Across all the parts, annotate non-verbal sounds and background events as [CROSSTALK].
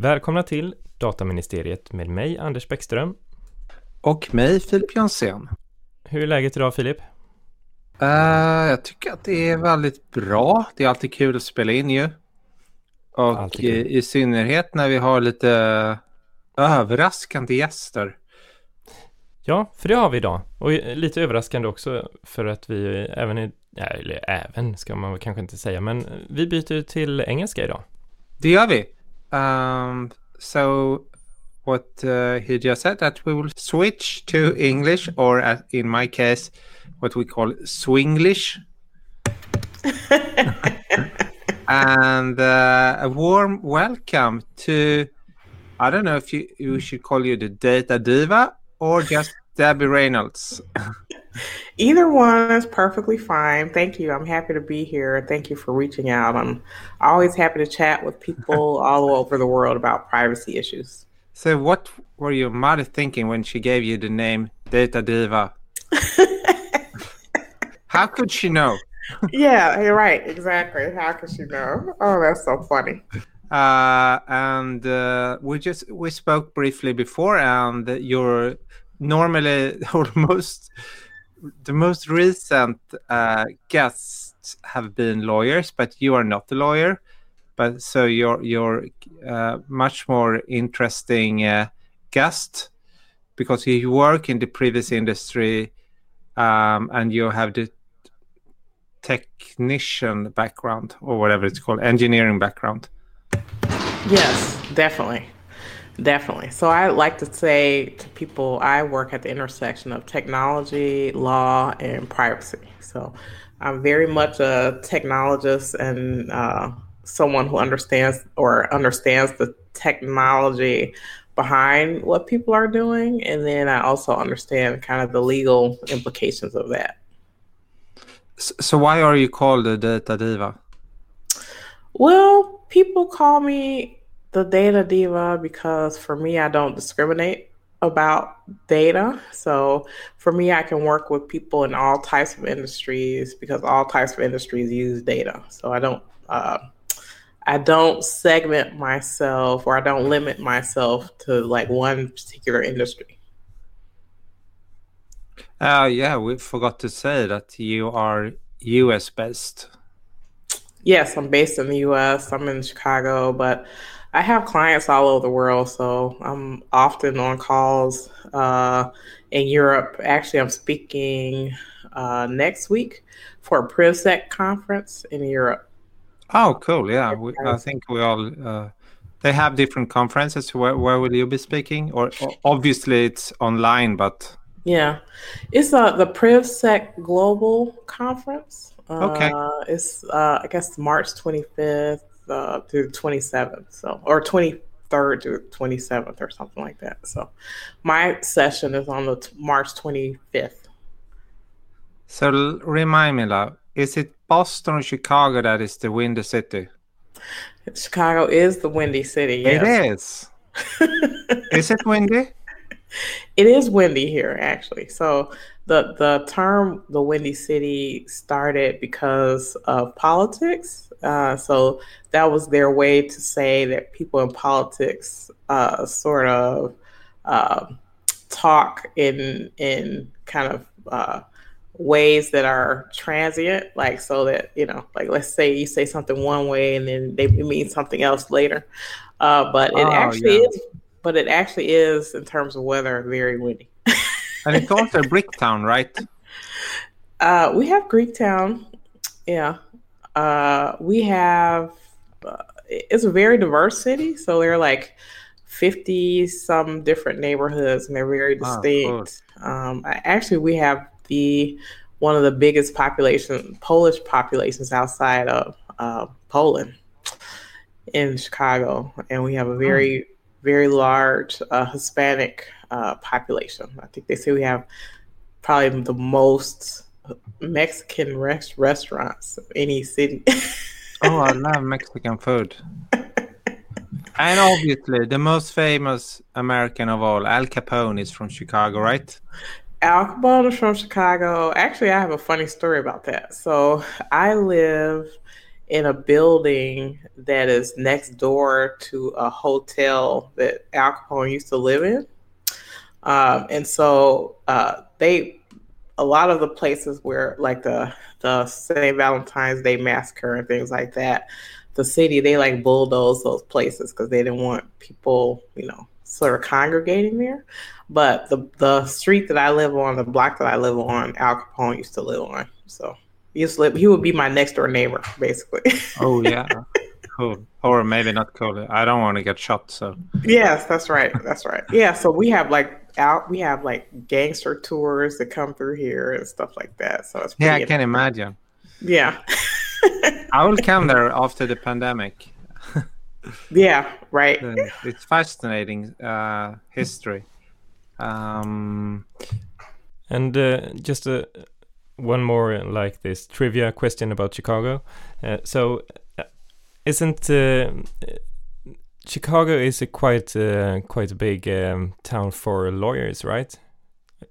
Välkomna till Dataministeriet med mig, Anders Bäckström. Och mig, Filip Jonsén. Hur är läget idag, Filip? Uh, jag tycker att det är väldigt bra. Det är alltid kul att spela in ju. Och i, i, synnerhet när vi har lite överraskande gäster. Ja, för det har vi idag. Och lite överraskande också för att vi även är, eller även ska man kanske inte säga, men vi byter till engelska idag. Det gör vi. Um, so what uh, he just said that we will switch to English or uh, in my case what we call swinglish. [LAUGHS] and uh, a warm welcome to I don't know if you, you should call you the data diva or just Debbie Reynolds. Either one is perfectly fine. Thank you. I'm happy to be here. Thank you for reaching out. I'm always happy to chat with people [LAUGHS] all over the world about privacy issues. So, what were your mother thinking when she gave you the name Data Diva? [LAUGHS] How could she know? yeah, you're right. Exactly. How could she know? Oh, that's so funny. Uh, and uh, we just we spoke briefly before, and you're normally [LAUGHS] or most the most recent uh, guests have been lawyers, but you are not a lawyer. But so you're you're uh, much more interesting uh, guest because you work in the previous industry um, and you have the technician background or whatever it's called, engineering background. Yes, definitely. Definitely. So I like to say to people, I work at the intersection of technology, law, and privacy. So I'm very much a technologist and uh, someone who understands or understands the technology behind what people are doing. And then I also understand kind of the legal implications of that. So why are you called a data diva? Well, people call me the data diva because for me, I don't discriminate about data. So for me, I can work with people in all types of industries because all types of industries use data. So I don't. Uh, I don't segment myself or I don't limit myself to like one particular industry. Uh, yeah, we forgot to say that you are US based. Yes, I'm based in the US. I'm in Chicago, but I have clients all over the world, so I'm often on calls uh, in Europe. Actually, I'm speaking uh, next week for a PrivSec conference in Europe. Oh, cool! Yeah, we, I think we all. Uh, they have different conferences. Where where will you be speaking? Or, or obviously it's online, but yeah, it's uh, the PrivSec Global Conference. Okay, uh, it's uh, I guess March 25th uh, through the 27th, so or 23rd to 27th or something like that. So my session is on the t- March 25th. So remind me, love, is it Boston or Chicago that is the windy city? Chicago is the windy city. Yes. It is. [LAUGHS] is it windy? It is windy here, actually. So the the term the windy city started because of politics uh, so that was their way to say that people in politics uh, sort of uh, talk in in kind of uh, ways that are transient, like so that you know, like let's say you say something one way and then they mean something else later. Uh, but it oh, actually yeah. is. But it actually is in terms of weather very windy. and it's also Bricktown, right? [LAUGHS] Uh, we have Greektown. Yeah. Uh, we have, uh, it's a very diverse city. So there are like 50 some different neighborhoods and they're very distinct. Oh, um, actually, we have the one of the biggest population Polish populations outside of uh, Poland in Chicago, and we have a very oh. very large uh, Hispanic uh, population. I think they say we have probably the most Mexican rest- restaurants of any city. oh, I love Mexican food. and obviously, the most famous American of all, Al Capone, is from Chicago, right? Al Capone is from Chicago. Actually, I have a funny story about that. So I live in a building that is next door to a hotel that Al Capone used to live in. Um, and so uh, they, a lot of the places where, like the the St. Valentine's Day massacre and things like that, the city they like bulldozed those places because they didn't want people, you know, sort of congregating there. But the the street that I live on, the block that I live on, Al Capone used to live on. So he used to live, he would be my next door neighbor, basically. oh yeah. [LAUGHS] Cool. Or maybe not cool. I don't want to get shot, so Yes, that's right. That's right. Yeah, so we have like out we have like gangster tours that come through here and stuff like that. So it's Yeah, I can imagine. Yeah. [LAUGHS] I will come there after the pandemic. [LAUGHS] yeah, right. It's fascinating uh, history. Um, and uh, just a one more like this trivia question about Chicago. Uh, so, uh, isn't uh, Chicago is a quite uh, quite a big um, town for lawyers, right?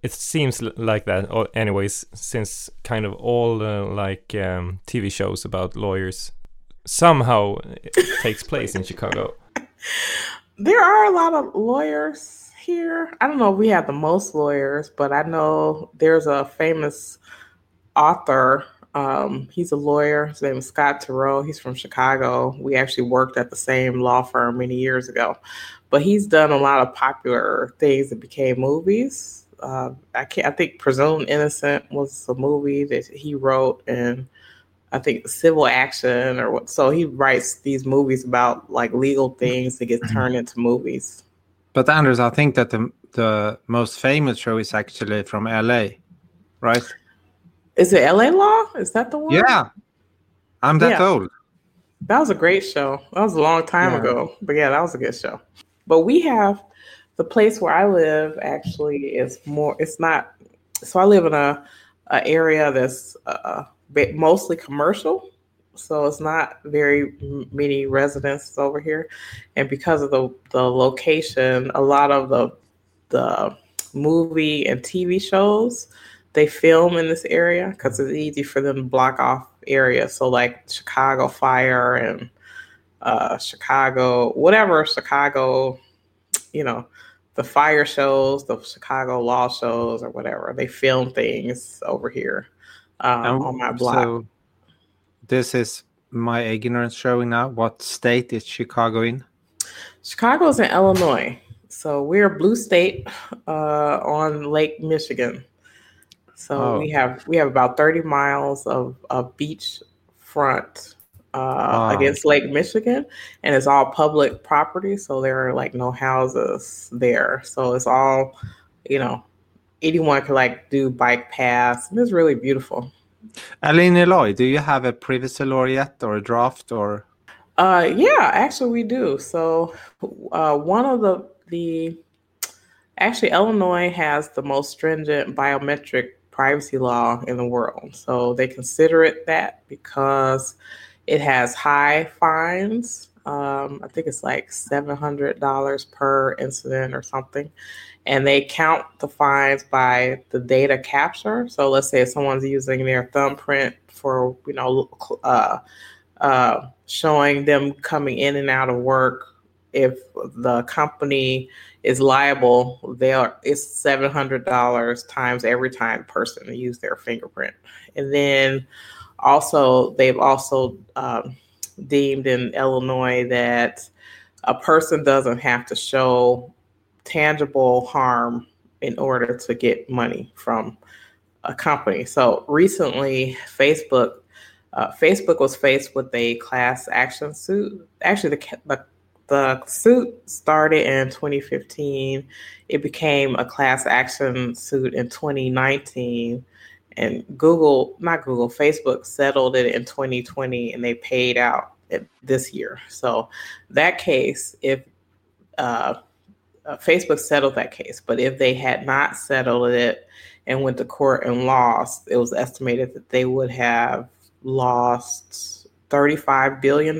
It seems like that. Or anyways, since kind of all uh, like um, TV shows about lawyers somehow [LAUGHS] takes place in Chicago. There are a lot of lawyers here. I don't know if we have the most lawyers, but I know there's a famous author. Um, he's a lawyer. His name is Scott Turow. He's from Chicago. We actually worked at the same law firm many years ago. But he's done a lot of popular things that became movies. Uh, I can't. I think Presumed Innocent was a movie that he wrote, and I think Civil Action or what. So he writes these movies about like legal things that get mm-hmm. turned into movies. But Anders, I think that the the most famous show is actually from LA, right? Is it LA Law? Is that the one? Yeah. I'm that yeah. old. That was a great show. That was a long time yeah. ago. But yeah, that was a good show. But we have the place where I live actually is more it's not so I live in a, a area that's uh, mostly commercial. So it's not very many residences over here. And because of the, the location, a lot of the the movie and TV shows they film in this area because it's easy for them to block off areas. So like Chicago Fire and uh, Chicago, whatever Chicago, you know, the fire shows, the Chicago law shows, or whatever. They film things over here um, on my block. So this is my ignorance showing now. What state is Chicago in? Chicago is in Illinois. So we're a blue state uh, on Lake Michigan. So oh. we have we have about 30 miles of, of beach front uh, against Lake Michigan, and it's all public property. So there are like no houses there. So it's all, you know, anyone could like do bike paths. And it's really beautiful. In Illinois, do you have a privacy law yet or a draft or? Uh, yeah, actually we do. So uh, one of the the actually Illinois has the most stringent biometric privacy law in the world. So they consider it that because it has high fines. Um, I think it's like $700 per incident or something. And they count the fines by the data capture. So let's say if someone's using their thumbprint for, you know, uh, uh, showing them coming in and out of work if the company is liable, they'll it's seven hundred dollars times every time person use their fingerprint, and then also they've also um, deemed in Illinois that a person doesn't have to show tangible harm in order to get money from a company. So recently, Facebook uh, Facebook was faced with a class action suit. Actually, the, the the suit started in 2015. It became a class action suit in 2019. And Google, not Google, Facebook settled it in 2020 and they paid out this year. So that case, if uh, uh, Facebook settled that case, but if they had not settled it and went to court and lost, it was estimated that they would have lost $35 billion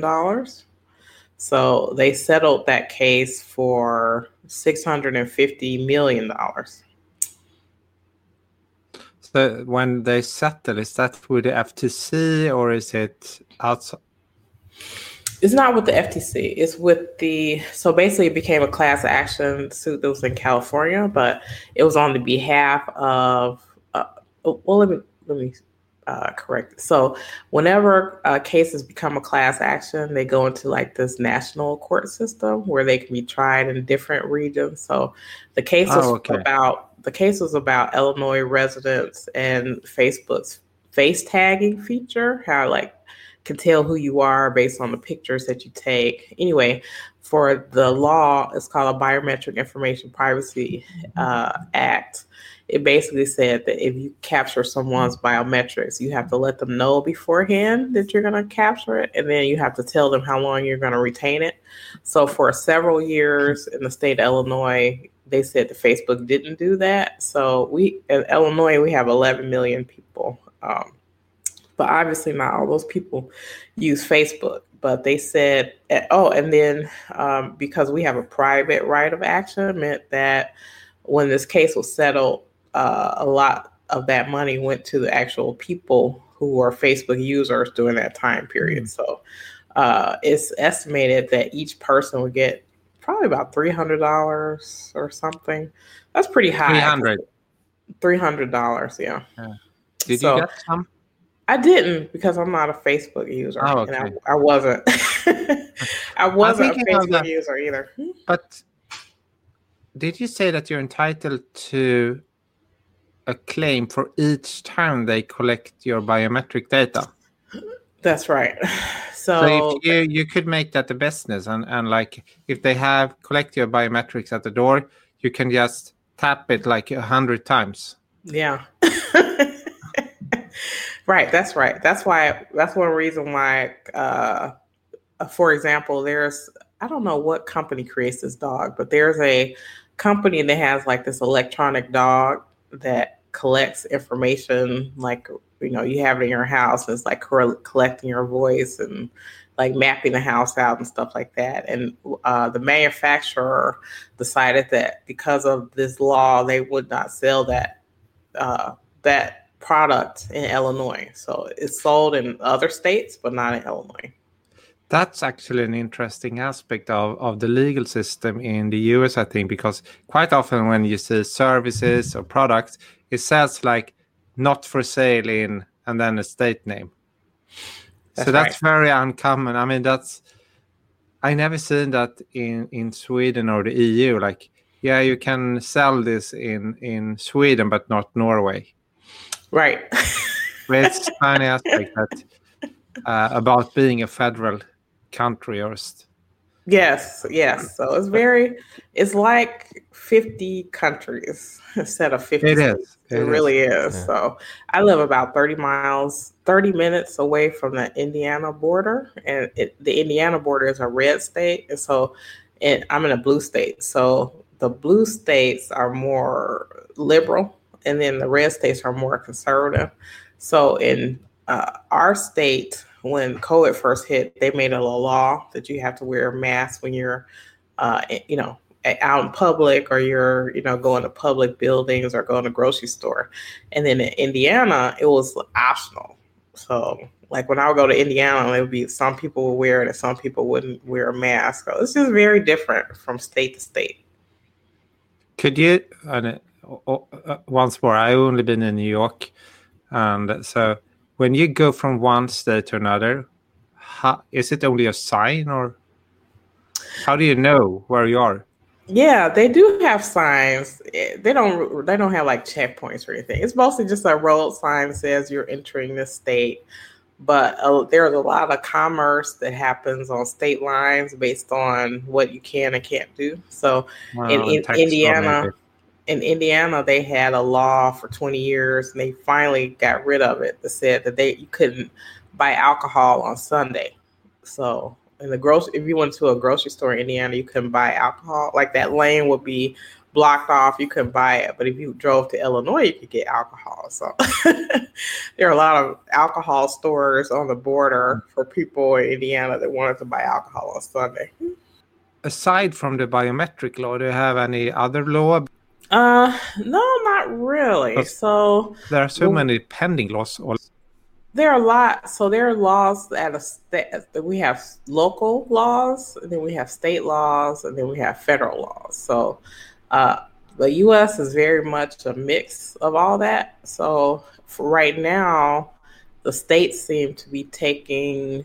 so they settled that case for $650 million. So when they settle, is that with the FTC or is it outside? It's not with the FTC. It's with the so basically it became a class action suit that was in California, but it was on the behalf of. Uh, well, let me let me uh, correct. So, whenever uh, cases become a class action, they go into like this national court system where they can be tried in different regions. So, the case was Oh, okay. about the case was about Illinois residents and Facebook's face tagging feature. How like can tell who you are based on the pictures that you take. Anyway, for the law, it's called a Biometric Information Privacy uh, Act. It basically said that if you capture someone's biometrics, you have to let them know beforehand that you're going to capture it, and then you have to tell them how long you're going to retain it. So, for several years in the state of Illinois, they said that Facebook didn't do that. So, we in Illinois, we have 11 million people. Um, but obviously not all those people use Facebook. But they said, oh, and then um, because we have a private right of action, meant that when this case was settled, uh, a lot of that money went to the actual people who were Facebook users during that time period. So uh, it's estimated that each person would get probably about three hundred dollars or something. That's pretty high. Three hundred. Three hundred dollars, yeah. Did So- you get some? I didn't because I'm not a Facebook user. Oh, and I, okay. I wasn't. [LAUGHS] I wasn't a Facebook user either. Hmm? But did you say that you're entitled to a claim for each time they collect your biometric data? That's right. So, So if you you could make that a business and and like if they have collect your biometrics at the door, you can just tap it like a hundred times. yeah. [LAUGHS] right, that's right. That's why that's one reason why uh for example, there's I don't know what company creates this dog, but there's a company that has like this electronic dog that collects information like you know you have it in your house and it's like collecting your voice and like mapping the house out and stuff like that. And uh, the manufacturer decided that because of this law they would not sell that uh, that product in illinois. So it's sold in other states but not in illinois. That's actually an interesting aspect of, of the legal system in the US, I think, because quite often when you see services or products, it says like not for sale in and then a state name. so That's that's very uncommon. I mean, that's I never seen that in in Sweden or the EU. Like, yeah, you can sell this in in Sweden, but not Norway. right [LAUGHS] it's funny aspect that uh, about being a federal country or st- Yes, yes. So it's very, it's like 50 countries instead of 50. It It, It is. really is. Yeah. So I live about 30 miles, 30 minutes away from the Indiana border. And it, the Indiana border is a red state. And so and I'm in a blue state. So the blue states are more liberal, and then the red states are more conservative. So in uh, our state, when COVID first hit, they made a law that you have to wear a mask when you're, uh, you know, out in public or you're, you know, going to public buildings or going to grocery store. And then in Indiana, it was optional. So like when I would go to Indiana, it would be some people would wear it and some people wouldn't wear a mask. So it's just very different from state to state. Could you, and uh, uh, once more, I've only been in New York, and so when you go from one state to another, how, is it only a sign or how do you know where you are? Yeah, they do have signs. Eh, They don't. They don't have like checkpoints or anything. It's mostly just a road sign that says you're entering this state. But uh, there's a lot of commerce that happens on state lines based on what you can and can't do. So Well, in, in Indiana. In Indiana, they had a law for 20 years, and they finally got rid of it. That said that they you couldn't buy alcohol on Sunday. So in the grocery, if you went to a grocery store in Indiana, you couldn't buy alcohol. Like that lane would be blocked off. You couldn't buy it. But if you drove to Illinois, you could get alcohol. So [LAUGHS] there are a lot of alcohol stores on the border for people in Indiana that wanted to buy alcohol on Sunday. Aside from the biometric law, do you have any other law? Uh, no, not really. So There are so Well- many pending laws. All- there are a lot. So there are laws at a state. We have local laws, and then we have state laws, and then we have federal laws. So uh, the U.S. is very much a mix of all that. So right now, the states seem to be taking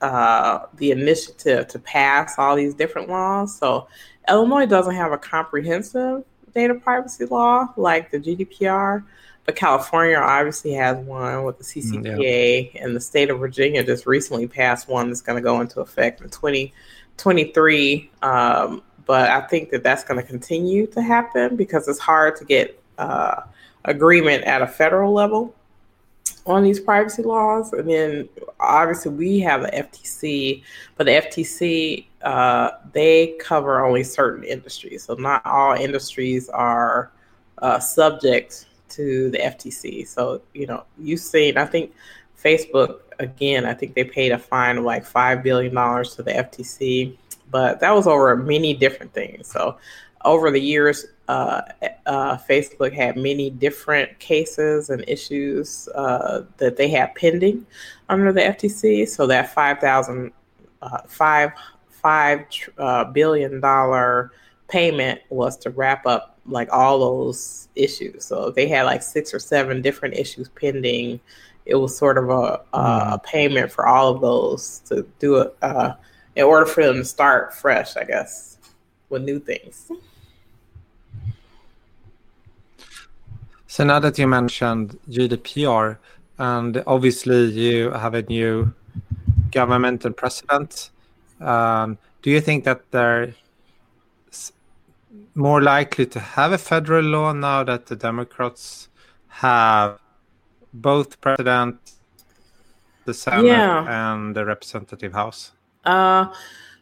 uh, the initiative to pass all these different laws. So Illinois doesn't have a comprehensive data privacy law like the GDPR, but California obviously has one with the CCPA, yeah. and the state of Virginia just recently passed one that's going to go into effect in 2023. Um, but I think that that's going to continue to happen because it's hard to get uh, agreement at a federal level on these privacy laws. And then obviously we have the FTC, but the FTC, uh, they cover only certain industries. So not all industries are uh, subject to the FTC. So, you know, you've seen, I think Facebook, again, I think they paid a fine of like $5 billion to the FTC, but that was over many different things. So over the years, uh, uh, Facebook had many different cases and issues uh, that they had pending under the FTC. So that five thousand uh, five five uh, billion dollar payment was to wrap up like all those issues. So they had like six or seven different issues pending. It was sort of a, a mm-hmm. payment for all of those to do it uh, in order for them to start fresh, I guess, with new things. So now that you mentioned GDPR, and obviously you have a new government and president, um, do you think that they're more likely to have a federal law now that the Democrats have both president, the Senate, yeah. and the Representative House? Uh,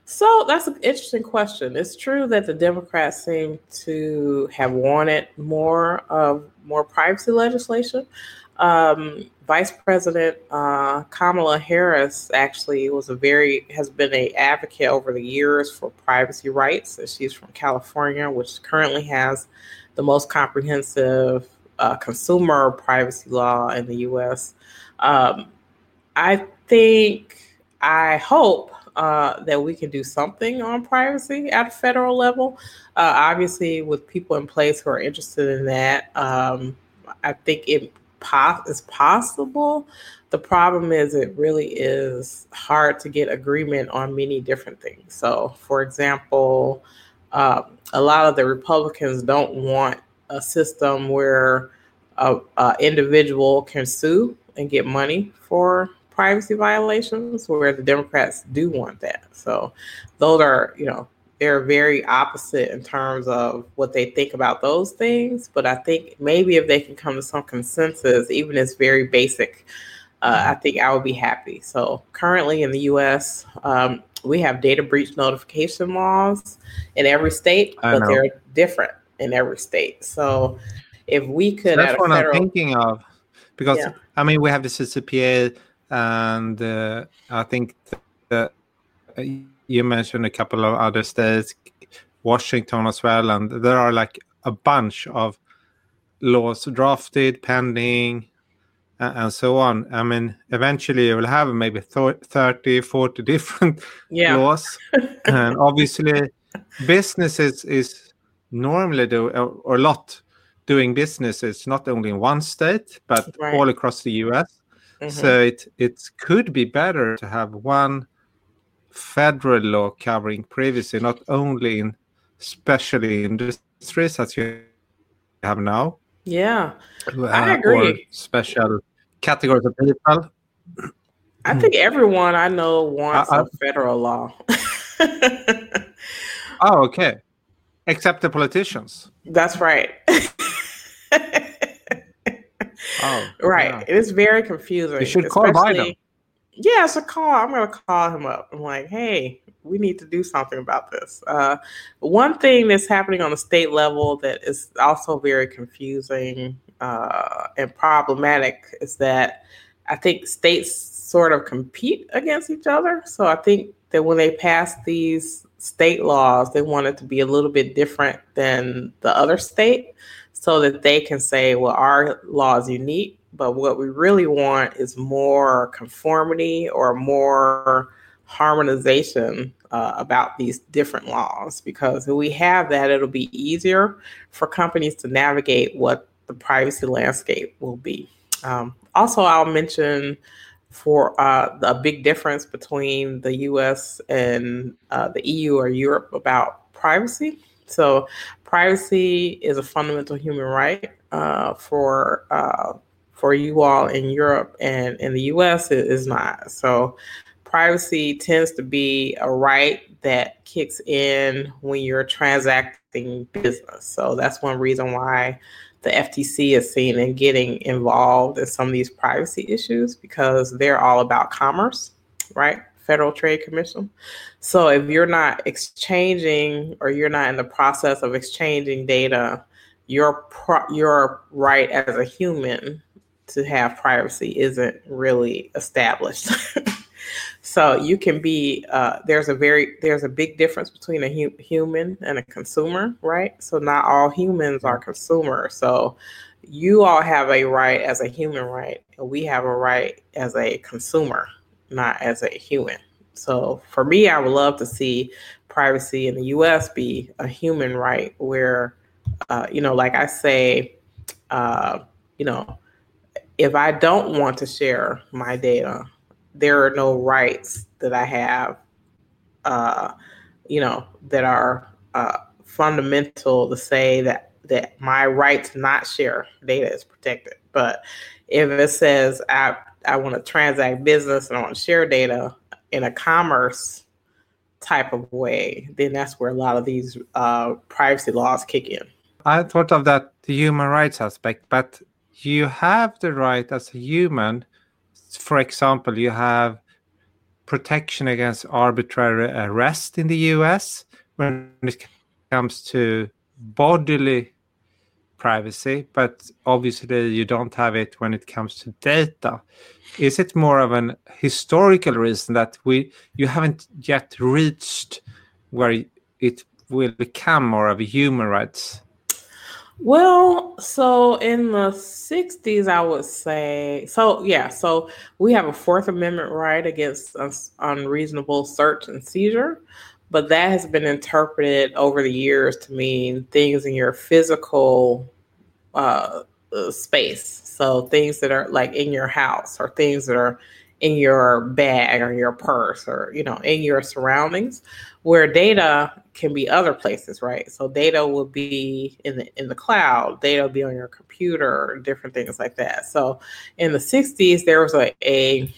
so that's an interesting question. It's true that the Democrats seem to have wanted more of more privacy legislation. Um, Vice President uh, Kamala Harris actually was a very has been a advocate over the years for privacy rights. She's from California, which currently has the most comprehensive uh, consumer privacy law in the U.S. Um, I think, I hope uh, that we can do something on privacy at a federal level. Uh, obviously, with people in place who are interested in that, um, I think it po- is possible. The problem is, it really is hard to get agreement on many different things. So, for example, uh, a lot of the Republicans don't want a system where a, individual can sue and get money for privacy violations, where the Democrats do want that. So those are, you know, they're very opposite in terms of what they think about those things. But I think maybe if they can come to some consensus, even as very basic, uh, I think I would be happy. So currently in the U.S., um, we have data breach notification laws in every state, but they're different in every state. So if we could, that's what federal, I'm thinking of, because yeah. I mean we have the CCPA and uh, I think that uh, you mentioned a couple of other states, Washington as well, and there are like a bunch of laws drafted, pending, and so on. I mean, eventually you will have maybe 30, 40 different [LAUGHS] yeah. laws, [LAUGHS] and obviously, businesses is normally do or a lot doing businesses not only in one state but right. all across the US. Mm-hmm. So it it could be better to have one federal law covering privacy, not only in especially industries as you have now. Yeah, uh, I agree. special categories of people. I think everyone I know wants uh, a federal law. [LAUGHS] oh, okay. Except the politicians. That's right. Oh, [LAUGHS] right. Yeah. It is very confusing. You should call Biden. Yeah, it's a call. I'm going to call him up. I'm like, hey, we need to do something about this. Uh, one thing that's happening on the state level that is also very confusing uh, and problematic is that I think states sort of compete against each other. So I think that when they pass these state laws, they want it to be a little bit different than the other state so that they can say, well, our law is unique, But what we really want is more conformity or more harmonization uh, about these different laws because if we have that, it'll be easier for companies to navigate what the privacy landscape will be. Um, also, I'll mention for uh, the big difference between the US and uh, the EU or Europe about privacy. So, privacy is a fundamental human right uh, for uh, for you all in Europe, and in the US, it is not. So, privacy tends to be a right that kicks in when you're transacting business. So, that's one reason why the FTC is seen in getting involved in some of these privacy issues because they're all about commerce, right? Federal Trade Commission. So if you're not exchanging or you're not in the process of exchanging data, your pro- your right as a human to have privacy isn't really established. [LAUGHS] so you can be uh, there's a very there's a big difference between a hu- human and a consumer, right? So not all humans are consumers. So you all have a right as a human right, and we have a right as a consumer not as a human. So for me, I would love to see privacy in the U.S. be a human right, where uh, you know, like I say, uh, you know, if I don't want to share my data, there are no rights that I have, uh, you know, that are uh, fundamental to say that that my right to not share data is protected. But if it says I I want to transact business and I want to share data in a commerce type of way, then that's where a lot of these uh, privacy laws kick in. I thought of that human rights aspect, but you have the right as a human. For example, you have protection against arbitrary arrest in the US when it comes to bodily privacy, but obviously you don't have it when it comes to data. Is it more of an historical reason that we you haven't yet reached where it will become more of a human rights? Well, so in the 60s, I would say, so yeah, so we have a Fourth Amendment right against unreasonable search and seizure, but that has been interpreted over the years to mean things in your physical uh, uh, space. So things that are like in your house or things that are in your bag or your purse or you know in your surroundings where data can be other places right? So data will be in the in the cloud data will be on your computer different things like that. So in the 60s there was a, a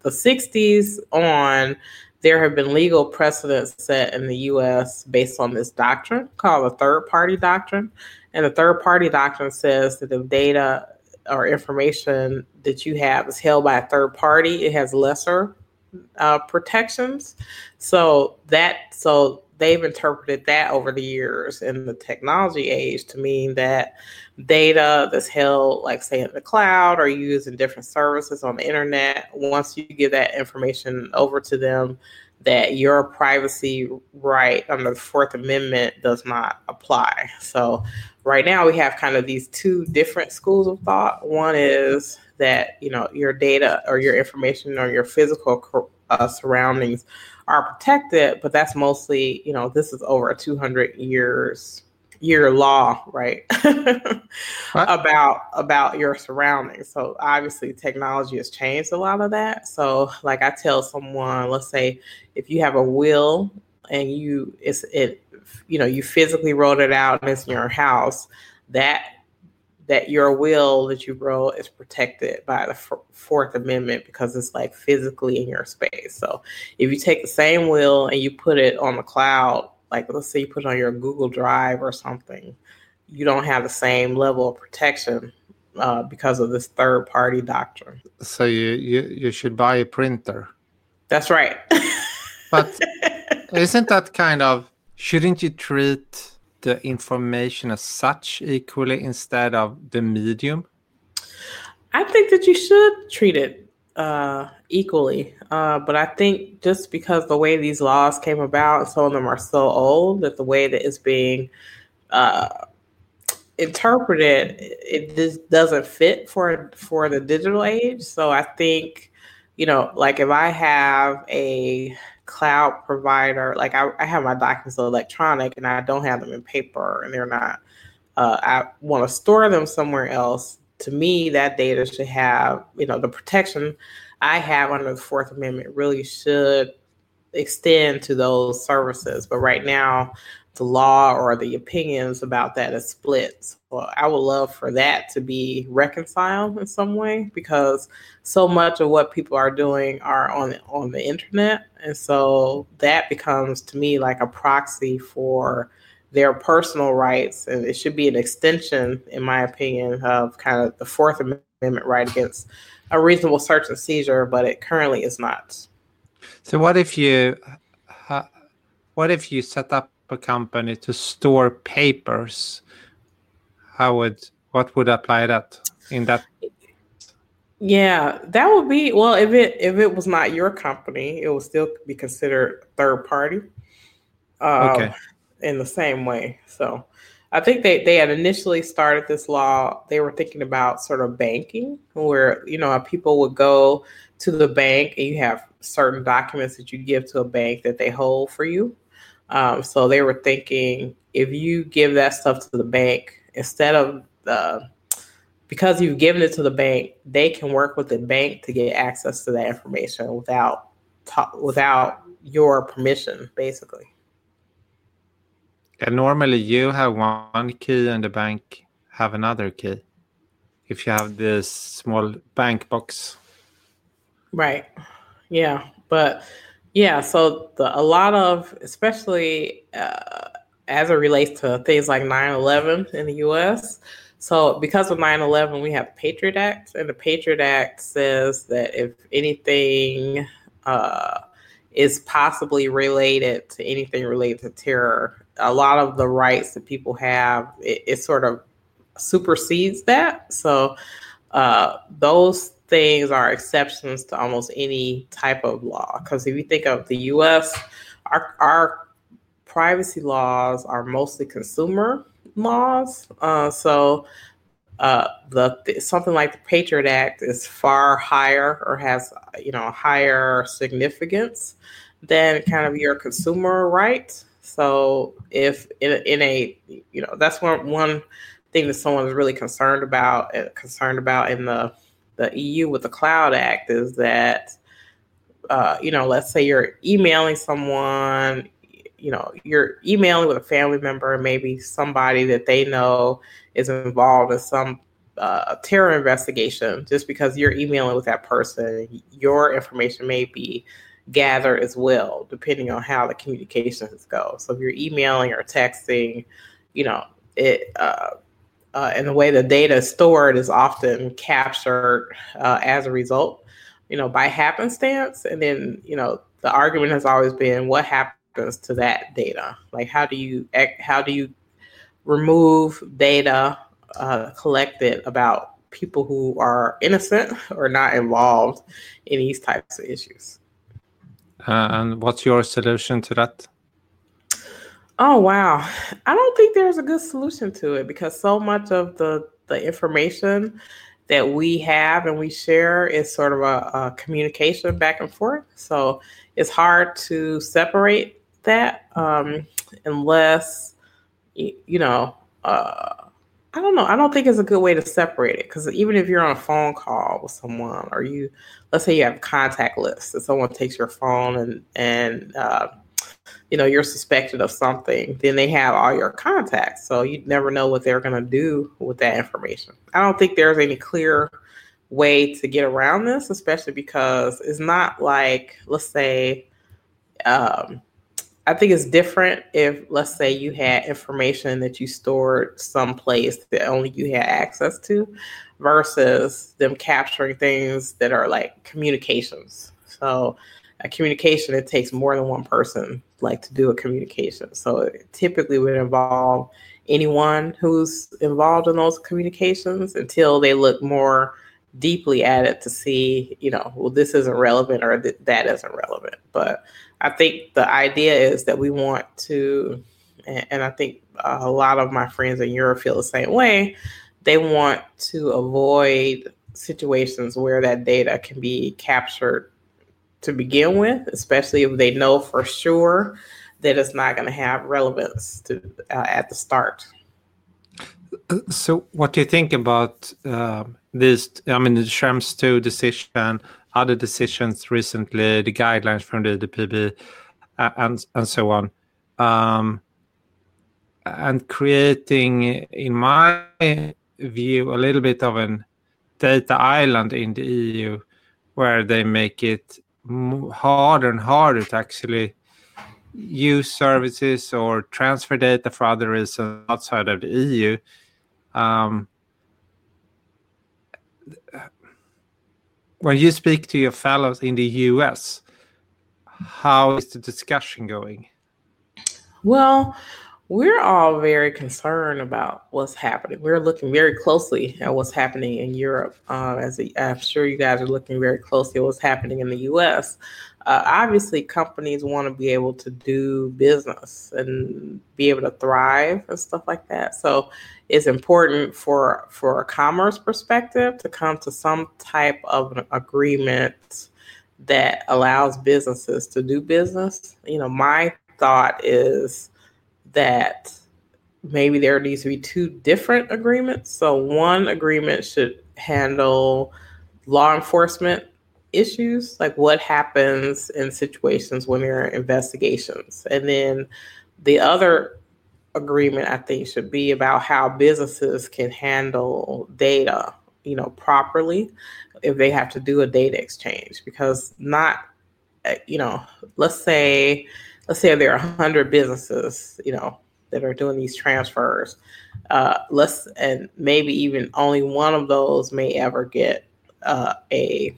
the 60s on there have been legal precedents set in the US based on this doctrine called the third party doctrine. And the third party doctrine says that if data or information that you have is held by a third party, it has lesser uh, protections. So that so they've interpreted that over the years in the technology age to mean that data that's held, like say in the cloud or used in different services on the internet, once you give that information over to them, that your privacy right under the Fourth Amendment does not apply. So, right now we have kind of these two different schools of thought. One is that you know your data or your information or your physical uh, surroundings are protected, but that's mostly you know this is over a 200 years year law, right? [LAUGHS] about about your surroundings. So obviously technology has changed a lot of that. So like I tell someone, let's say if you have a will and you it's it you know you physically wrote it out and it's in your house, that that your will that you wrote is protected by the Fourth Amendment because it's like physically in your space. So if you take the same will and you put it on the cloud, like let's say you put it on your Google Drive or something, you don't have the same level of protection uh, because of this third party doctrine. So you, you you should buy a printer. That's right. but [LAUGHS] isn't that kind of shouldn't you treat the information as such equally instead of the medium? I think that you should treat it uh, equally. Uh, but I think just because the way these laws came about, and some of them are so old that the way that it's being uh, interpret it, it just doesn't fit for for the digital age. So I think, you know, like if I have a cloud provider, like I, I have my documents electronic and I don't have them in paper and they're not, uh, I want to store them somewhere else. To me, that data should have, you know, the protection I have under the Fourth Amendment really should extend to those services. But right now, the law or the opinions about that is split. So I would love for that to be reconciled in some way because so much of what people are doing are on on the internet, and so that becomes to me like a proxy for their personal rights, and it should be an extension, in my opinion, of kind of the Fourth Amendment right against a reasonable search and seizure, but it currently is not. So what if you, uh, what if you set up a company to store papers, how would what would apply that in that? Yeah, that would be well if it if it was not your company, it would still be considered third party. Um, okay. In the same way, so I think they they had initially started this law. They were thinking about sort of banking, where you know people would go to the bank and you have certain documents that you give to a bank that they hold for you. Um, so they were thinking if you give that stuff to the bank instead of uh, because you've given it to the bank, they can work with the bank to get access to that information without ta- without your permission, basically. And normally, you have one key, and the bank have another key. If you have this small bank box, right? Yeah, but yeah, so the, a lot of, especially uh, as it relates to things like 9 11 in the US. So, because of 9 11, we have Patriot Act, and the Patriot Act says that if anything uh, is possibly related to anything related to terror, a lot of the rights that people have, it, it sort of supersedes that. So, uh, those things are exceptions to almost any type of law. Because if you think of the U.S., our our privacy laws are mostly consumer laws. Uh, so uh, the something like the Patriot Act is far higher or has you know higher significance than kind of your consumer rights. So if in, in a you know that's one one thing that someone is really concerned about uh, concerned about in the the EU with the Cloud Act is that, uh, you know, let's say you're emailing someone, you know, you're emailing with a family member, maybe somebody that they know is involved in some uh, terror investigation. Just because you're emailing with that person, your information may be gathered as well, depending on how the communications go. So if you're emailing or texting, you know, it uh, uh, and the way the data is stored is often captured uh, as a result, you know, by happenstance. And then, you know, the argument has always been what happens to that data? Like, how do you how do you remove data uh, collected about people who are innocent or not involved in these types of issues? Uh, and what's your solution to that? Oh wow. I don't think there's a good solution to it because so much of the the information that we have and we share is sort of a, a communication back and forth. So it's hard to separate that um, unless you know. Uh, I don't know. I don't think it's a good way to separate it because even if you're on a phone call with someone, or you, let's say you have contact list, and someone takes your phone and and uh, you know you're suspected of something then they have all your contacts. So you never know what they're going to do with that information. I don't think there's any clear way to get around this especially because it's not like let's say um, i think it's different if let's say you had information that you stored someplace that only you had access to versus them capturing things that are like communications. So a communication it takes more than one person like to do a communication so it typically would involve anyone who's involved in those communications until they look more deeply at it to see you know well this isn't relevant or th- that isn't relevant but i think the idea is that we want to and, I think a lot of my friends in Europe feel the same way. They want to avoid situations where that data can be captured to begin with, especially if they know for sure that it's not going to have relevance to uh, at the start. So, what do you think about uh, this? I mean, the Schrems two decision, other decisions recently, the guidelines from the DPB, uh, and and so on, um, and creating, in my view, a little bit of an data island in the EU, where they make it harder and harder to actually use services or transfer data for other reasons outside of the EU. Um, when you speak to your fellows in the US, how is the discussion going? Well, we're all very concerned about what's happening. We're looking very closely at what's happening in Europe. Uh, as i am sure you guys are looking very closely at what's happening in the U.S. Uh, obviously, companies want to be able to do business and be able to thrive and stuff like that. So, it's important for for a commerce perspective to come to some type of an agreement that allows businesses to do business. You know, my thought is that maybe there needs to be two different agreements. So one agreement should handle law enforcement issues, like what happens in situations when there are investigations. And then the other agreement I think should be about how businesses can handle data, you know, properly if they have to do a data exchange because not eh, you know, let's say let's say there are 100 businesses, you know, that are doing these transfers. Uh, let's and maybe even only one of those may ever get uh, a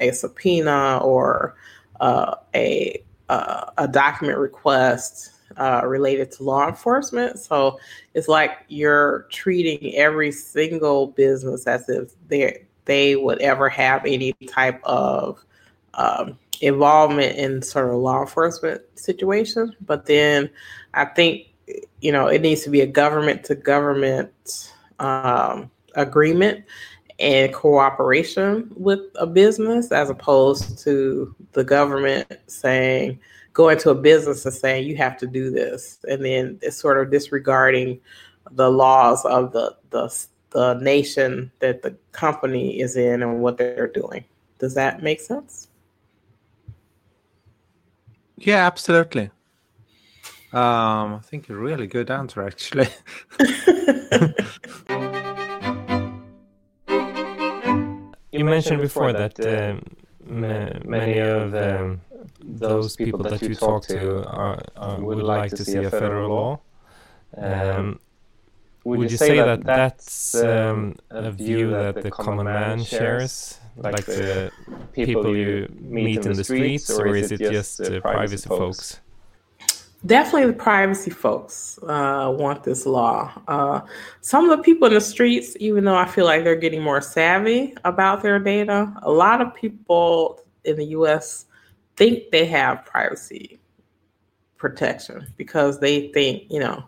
a subpoena or uh, a uh, a document request uh, related to law enforcement. So it's like you're treating every single business as if they they would ever have any type of um, involvement in sort of law enforcement situation. But then I think, you know, it needs to be a government to government um, agreement and cooperation with a business as opposed to the government saying, go into a business and saying, you have to do this. And then it's sort of disregarding the laws of the, the, the nation that the company is in and what they're doing. Does that make sense? Yeah, absolutely. Um, I think a really good answer, actually. [LAUGHS] you mentioned before that um, many of um, those people that you talk to are, are, would like to see a federal law. Um, would you say that that's um, a view that the common man shares? Like the people you meet in the streets, or is it just the privacy folks? Definitely, the privacy folks uh, want this law. Uh, some of the people in the streets, even though I feel like they're getting more savvy about their data, a lot of people in the U.S. think they have privacy protection because they think, you know,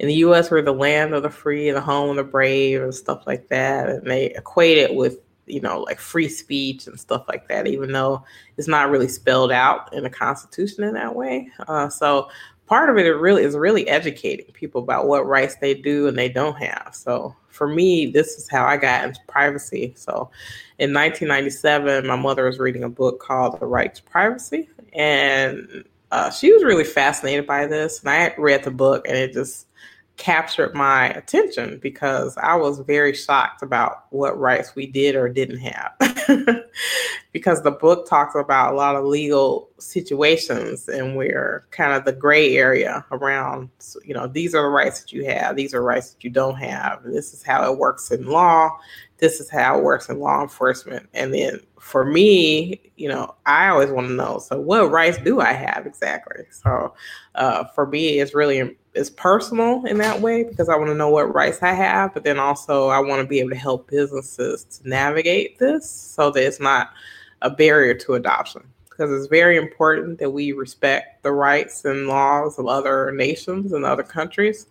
in the U.S. we're the land of the free, and the home of the brave, and stuff like that, and they equate it with you know, like free speech and stuff like that, even though it's not really spelled out in the Constitution in that way. Uh, so part of it really is really educating people about what rights they do and they don't have. So for me, this is how I got into privacy. So in 1997, my mother was reading a book called The Right to Privacy, and uh, she was really fascinated by this. And I read the book, and it just captured my attention because I was very shocked about what rights we did or didn't have. [LAUGHS] because the book talks about a lot of legal situations and we're kind of the gray area around, you know, these are the rights that you have, these are rights that you don't have. This is how it works in law, this is how it works in law enforcement. And then for me, you know, I always want to know. So, what rights do I have exactly? So, uh, for me, it's really it's personal in that way because I want to know what rights I have, but then also I want to be able to help businesses to navigate this so that it's not a barrier to adoption. because it's very important that we respect the rights and laws of other nations and other countries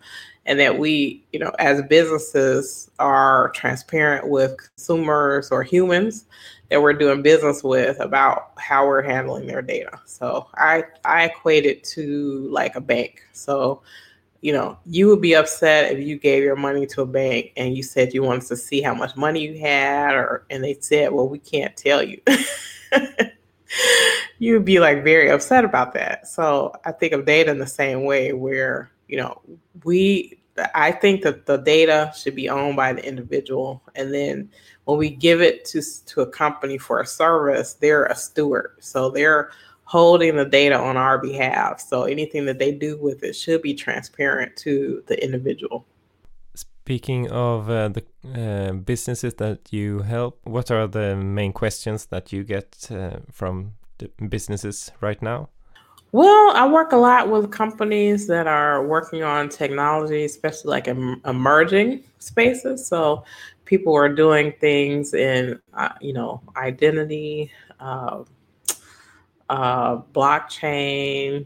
and that we, you know, as businesses are transparent with consumers or humans that we're doing business with about how we're handling their data. So I I equate it to like a bank. So you know, you would be upset if you gave your money to a bank and you said you wanted to see how much money you had, or and they said, "Well, we can't tell you." [LAUGHS] you would be like very upset about that. So I think of data in the same way, where you know we. I think that the data should be owned by the individual, and then when we give it to to a company for a service, they're a steward. So they're holding the data on our behalf. So anything that they do with it should be transparent to the individual. Speaking of uh, the uh, businesses that you help, what are the main questions that you get uh, from the businesses right now? Well, I work a lot with companies that are working on technology, especially like em emerging spaces. So people are doing things in, uh, you know, identity, uh, blockchain.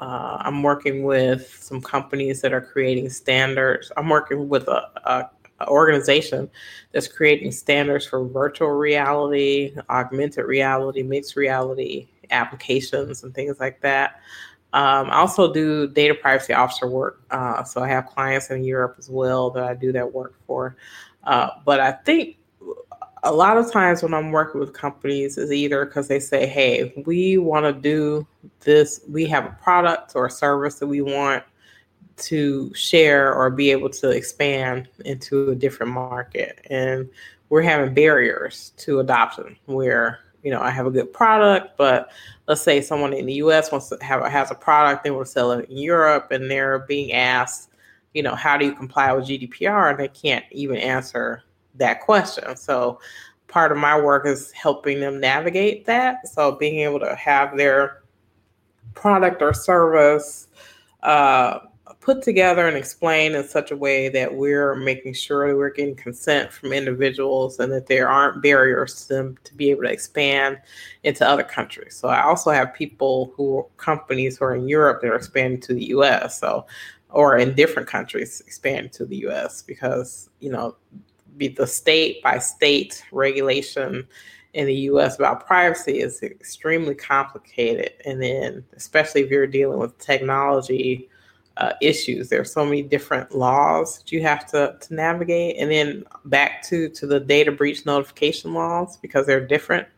Uh, I'm working with some companies that are creating standards. I'm working with a, a, a, organization that's creating standards for virtual reality, augmented reality, mixed reality applications, and things like that. Um, I also do data privacy officer work. Uh, so I have clients in Europe as well that I do that work for. Uh, but I think a lot of times when I'm working with companies is either because they say, hey, we want to do this, we have a product or a service that we want to share or be able to expand into a different market. And we're having barriers to adoption where, you know, I have a good product, but let's say someone in the US wants to have has a product, they want to sell it in Europe and they're being asked, you know, how do you comply with GDPR? And they can't even answer that question. So part of my work is helping them navigate that. So being able to have their product or service uh, put together and explained in such a way that we're making sure that we're getting consent from individuals and that there aren't barriers to them to be able to expand into other countries. So I also have people who companies who are in Europe that are expanding to the US. So or in different countries expanding to the US because, you know, be the state by state regulation in the US about privacy is extremely complicated. And then, especially if you're dealing with technology uh, issues, there are so many different laws that you have to, to navigate. And then back to, to the data breach notification laws because they're different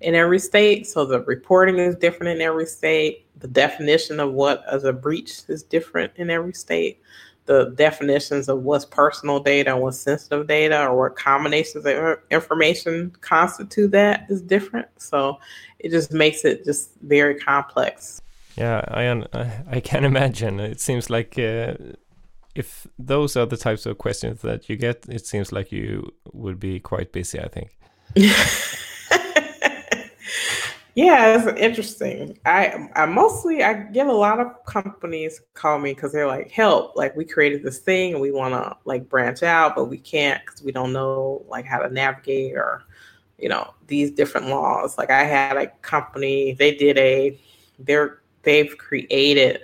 in every state. So the reporting is different in every state. The definition of what as a breach is different in every state the definitions of what's personal data and what's sensitive data or what combinations of information constitute that is different. So it just makes it just very complex. Yeah, I [LAUGHS] I can imagine. It seems like uh, if those are the types of questions that you get, it seems like you would be quite busy. I think. [LAUGHS] Yeah, it's interesting. I I mostly I get a lot of companies call me because they're like, help, like we created this thing and we want to like branch out, but we can't because we don't know like how to navigate or you know these different laws. Like I had a company, they did a they're they've created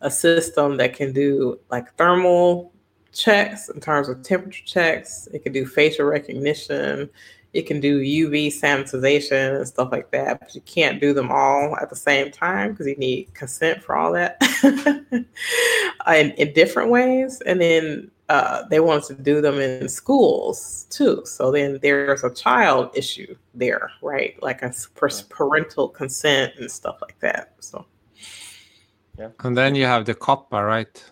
a system that can do like thermal checks in terms of temperature checks. It can do facial recognition it can do UV sanitization and stuff like that, but you can't do them all at the same time because you need consent for all that [LAUGHS] in, in different ways. And then uh, they wanted to do them in schools too. So then there's a child issue there, right? Like a parental consent and stuff like that. So, yeah. And then you have the COPPA, right?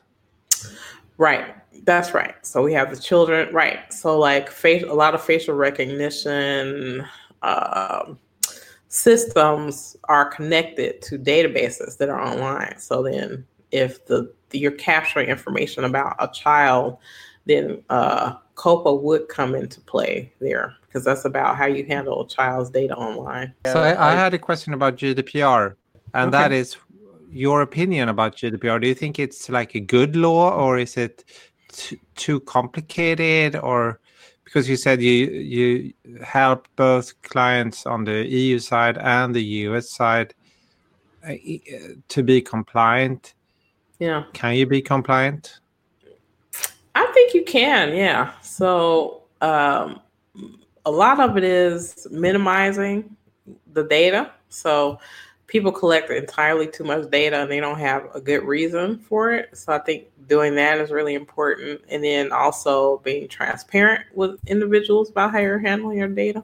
Right. That's right. So we have the children, right? So like face, a lot of facial recognition uh, systems are connected to databases that are online. So then, if the, the you're capturing information about a child, then uh, COPPA would come into play there because that's about how you handle a child's data online. So I, I had a question about GDPR, and okay. that is your opinion about GDPR. Do you think it's like a good law, or is it too complicated or because you said you you help both clients on the EU side and the US side uh, to be compliant. Yeah. Can you be compliant? I think you can. Yeah. So um, a lot of it is minimizing the data. So people collect entirely too much data and they don't have a good reason for it. So I think doing that is really important. And then also being transparent with individuals about how you're handling your data.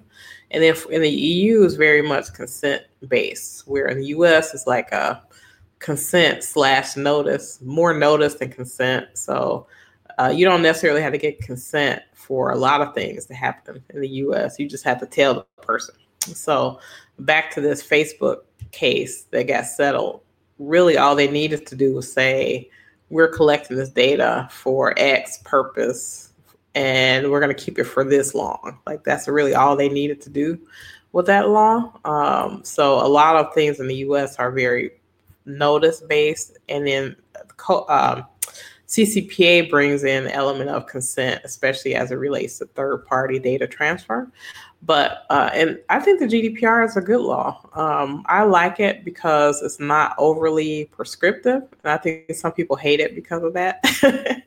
And if in the EU is very much consent based, where in the US it's like a consent slash notice, more notice than consent. So uh, you don't necessarily have to get consent for a lot of things to happen in the US. You just have to tell the person. So back to this Facebook case that got settled, really all they needed to do was say, we're collecting this data for X purpose and we're going to keep it for this long. Like that's really all they needed to do with that law. Um, so a lot of things in the U.S. are very notice based, and then um, CCPA brings in element of consent, especially as it relates to third party data transfer. But uh, and I think the GDPR is a good law. Um, I like it because it's not overly prescriptive, and I think some people hate it because of that. [LAUGHS]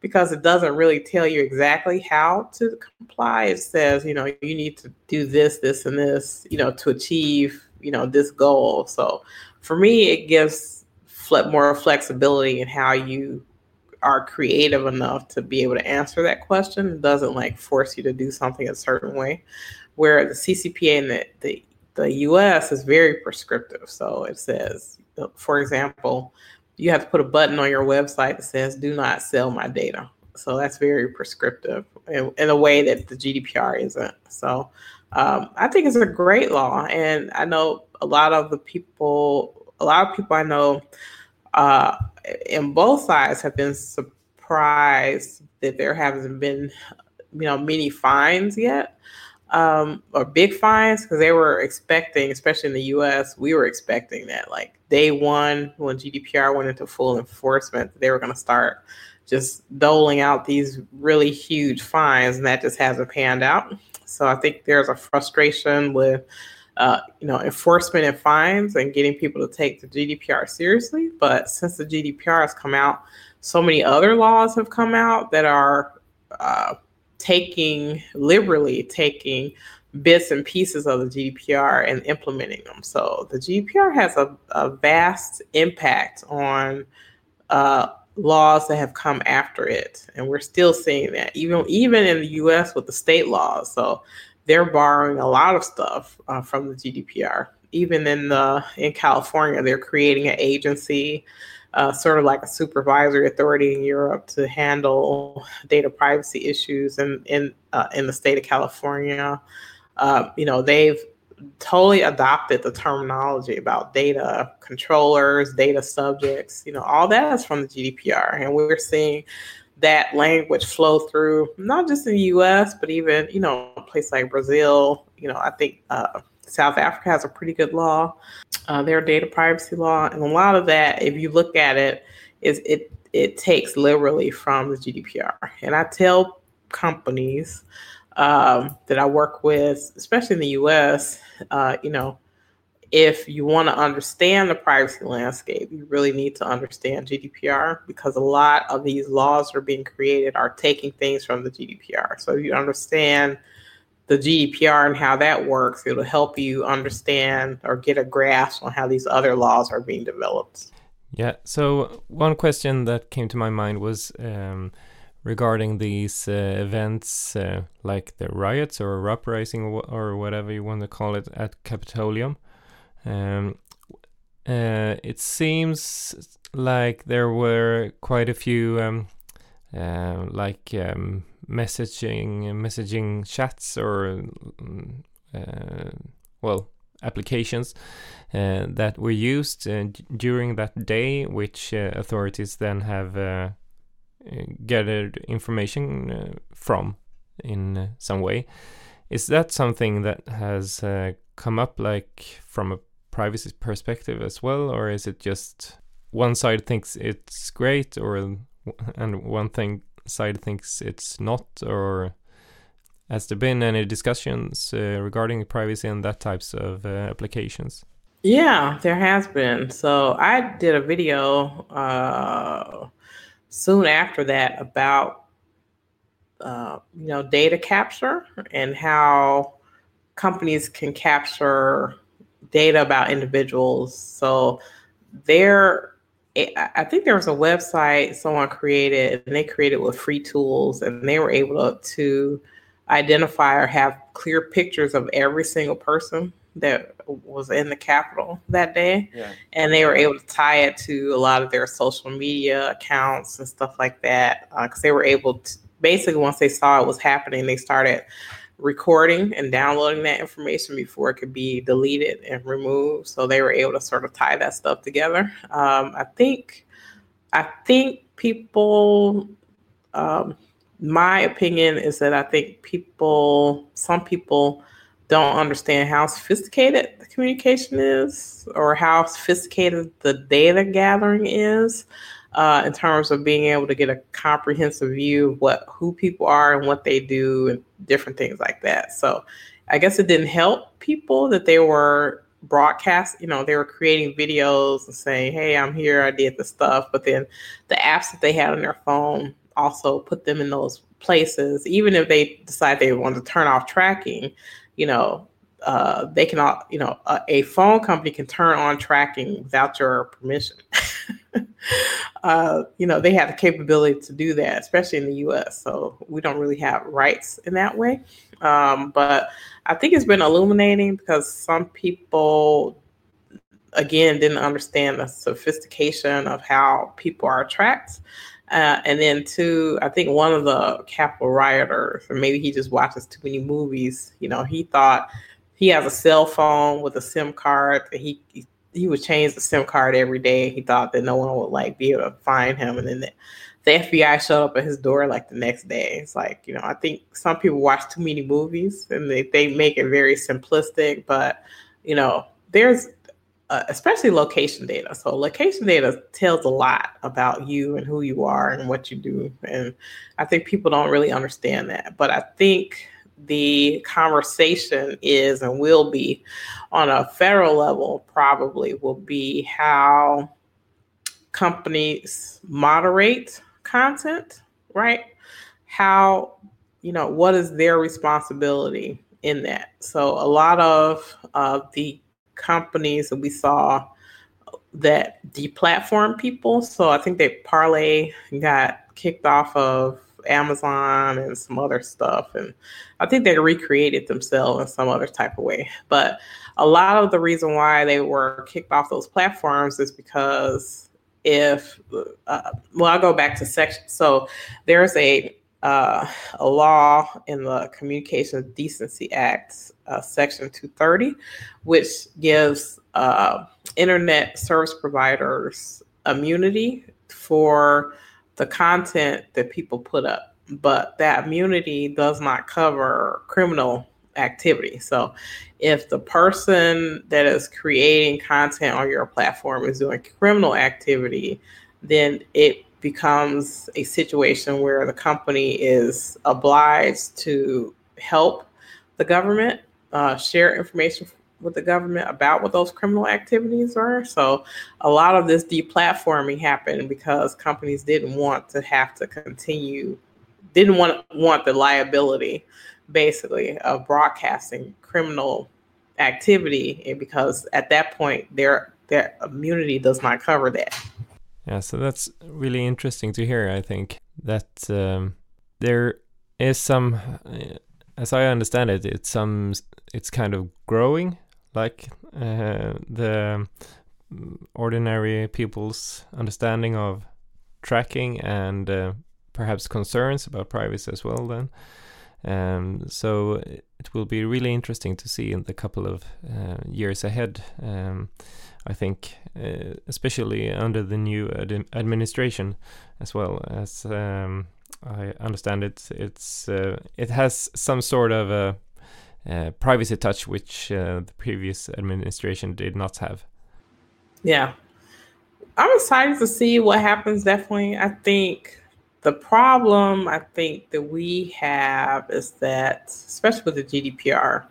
because it doesn't really tell you exactly how to comply. It says, you know, you need to do this, this, and this, you know, to achieve, you know, this goal. So for me, it gives more flexibility in how you are creative enough to be able to answer that question. It doesn't like force you to do something a certain way. Where the CCPA and the, the, the US is very prescriptive. So it says, for example, you have to put a button on your website that says do not sell my data so that's very prescriptive in, in a way that the gdpr isn't so um, i think it's a great law and i know a lot of the people a lot of people i know uh, in both sides have been surprised that there hasn't been you know many fines yet um, or big fines because they were expecting, especially in the U.S., we were expecting that like day one when GDPR went into full enforcement, they were going to start just doling out these really huge fines, and that just hasn't panned out. So I think there's a frustration with. Uh, you know, enforcement and fines and getting people to take the GDPR seriously. But since the GDPR has come out, so many other laws have come out that are uh, taking liberally taking bits and pieces of the GDPR and implementing them. So the GDPR has a, a vast impact on uh, laws that have come after it, and we're still seeing that even even in the U.S. with the state laws. So they're borrowing a lot of stuff uh, from the GDPR. Even in the in California, they're creating an agency uh, sort of like a supervisory authority in Europe to handle data privacy issues in in uh, in the state of California. Uh, you know, they've totally adopted the terminology about data controllers, data subjects. You know, all that is from the GDPR, and we're seeing that language flow through not just in the U.S. but even you know a place like Brazil. You know, I think uh, South Africa has a pretty good law, uh, their data privacy law, and a lot of that, if you look at it, is it it takes literally from the GDPR. And I tell companies um, that I work with, especially in the U.S., uh, you know, if you want to understand the privacy landscape, you really need to understand GDPR because a lot of these laws that are being created are taking things from the GDPR. So if you understand the GDPR and how that works, it'll help you understand or get a grasp on how these other laws are being developed. Yeah. So one question that came to my mind was um, regarding these uh, events, uh, like the riots or uprising or whatever you want to call it at Capitolium. Um, uh, it seems like there were quite a few, um, uh, like um, messaging messaging chats or uh, well applications uh, that were used uh, during that day, which uh, authorities then have gathered information from in some way. Is that something that has come up, like from a privacy perspective as well, or is it just one side thinks it's great, or and one thing side thinks it's not, or has there been any discussions uh, regarding privacy and that types of uh, applications? Yeah, there has been. So I did a video uh, soon after that about uh, you know data capture and how companies can capture data about individuals. So there, I think there was a website someone created, and they created with free tools, and they were able to identify or have clear pictures of every single person that was in the Capitol that day. Yeah. And they were able to tie it to a lot of their social media accounts and stuff like that. Because uh, they were able to basically, once they saw it was happening, they started recording and downloading that information before it could be deleted and removed. So they were able to sort of tie that stuff together. Um, I think, I think people, um, my opinion is that I think people, some people don't understand how sophisticated the communication is or how sophisticated the data gathering is uh, in terms of being able to get a comprehensive view of what who people are and what they do and different things like that. So I guess it didn't help people that they were broadcast, you know, they were creating videos and saying, Hey, I'm here, I did the stuff, but then the apps that they had on their phone also put them in those places, even if they decide they want to turn off tracking, you know, uh, they can, all, you know, a, a, phone company can turn on tracking without your permission. [LAUGHS] uh, you know, they have the capability to do that, especially in the U.S. So we don't really have rights in that way. Um, but I think it's been illuminating because some people, again, didn't understand the sophistication of how people are tracked. Uh, and then two, I think one of the Capitol rioters, or maybe he just watches too many movies. You know, he thought he has a cell phone with a SIM card. He he would change the SIM card every day. He thought that no one would like be able to find him, and then the, the FBI showed up at his door like the next day. It's like you know, I think some people watch too many movies and they they make it very simplistic, but you know, there's uh, especially location data. So location data tells a lot about you and who you are and what you do. And I think people don't really understand that. But I think the conversation is and will be on a federal level probably will be how companies moderate content, right? How, you know, what is their responsibility in that? So a lot of uh, the companies that we saw that deplatform people. So I think that Parler got kicked off of Amazon and some other stuff. And I think they recreated themselves in some other type of way. But a lot of the reason why they were kicked off those platforms is because if, uh, well, I'll go back to section. So there's a uh, a law in the Communications Decency Act, uh, Section 230, which gives uh, internet service providers immunity for the content that people put up. But that immunity does not cover criminal activity. So if the person that is creating content on your platform is doing criminal activity, then it becomes a situation where the company is obliged to help the government uh, share information with the government about what those criminal activities are. So a lot of this deplatforming happened because companies didn't want to have to continue, didn't want want the liability, basically, of broadcasting criminal activity, and because at that point their their immunity does not cover that. Yeah, so that's really interesting to hear. I think that um, there is some, uh, as I understand it, it's some, it's kind of growing, like uh, the ordinary people's understanding of tracking and uh, perhaps concerns about privacy as well. Then, um, so it will be really interesting to see in the couple of uh, years ahead. Um, I think, uh, especially under the new ad administration, as well as um, I understand it, it's uh, it has some sort of a, a privacy touch which uh, the previous administration did not have. Yeah, I'm excited to see what happens. Definitely, I think the problem I think that we have is that, especially with the GDPR,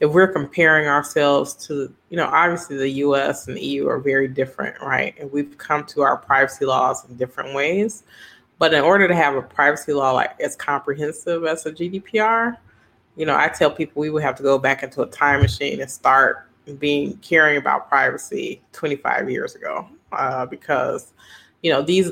if we're comparing ourselves to, you know, obviously the US and the EU are very different, right? And we've come to our privacy laws in different ways. But in order to have a privacy law like as comprehensive as a GDPR, you know, I tell people we would have to go back into a time machine and start being caring about privacy 25 years ago, uh, because you know these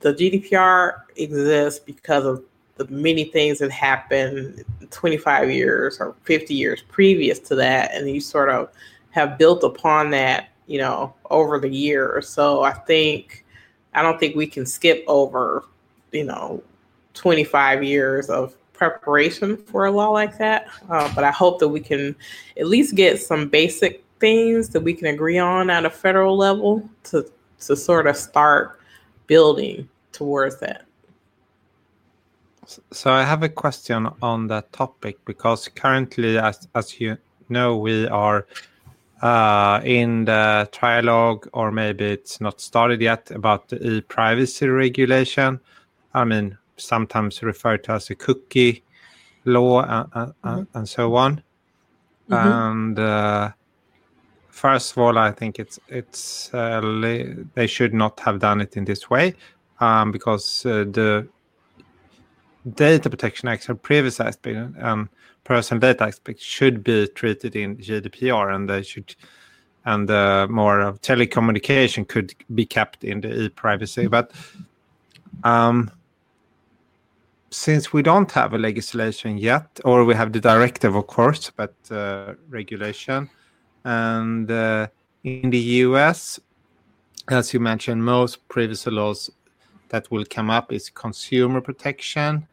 the GDPR exists because of the many things that happened 25 years or 50 years previous to that, and you sort of have built upon that, you know, over the years. So I think I don't think we can skip over, you know, 25 years of preparation for a law like that. Uh, but I hope that we can at least get some basic things that we can agree on at a federal level to to sort of start building towards that. So I have a question on that topic because currently, as as you know, we are uh, in the trialogue, or maybe it's not started yet, about the e-privacy regulation. I mean, sometimes referred to as a cookie law and, and, mm-hmm. and so on. Mm-hmm. And uh, first of all, I think it's it's uh, they should not have done it in this way um, because uh, the data protection act and privacy aspect and personal data aspect should be treated in GDPR, and they should and uh, more of telecommunication could be kept in the e-privacy. But um, since we don't have a legislation yet, or we have the directive, of course, but uh, regulation, and uh, in the US, as you mentioned, most privacy laws that will come up is consumer protection.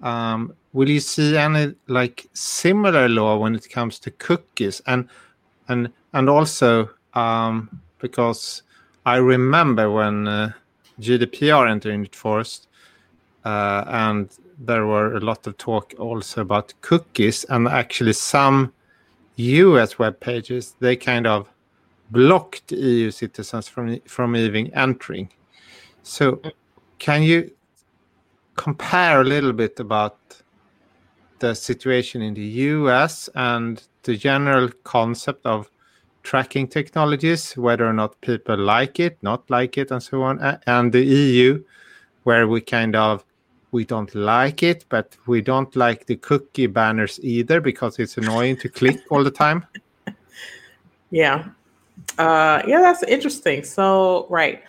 Um, will you see any like similar law when it comes to cookies and and and also um, because I remember when uh, GDPR entered into force, uh, and there were a lot of talk also about cookies and actually some US web pages they kind of blocked EU citizens from from even entering. So can you compare a little bit about the situation in the US and the general concept of tracking technologies, whether or not people like it, not like it, and so on, and the EU, where we kind of we don't like it, but we don't like the cookie banners either because it's annoying to click all the time. [LAUGHS] Yeah. Uh, yeah, that's interesting. So, right.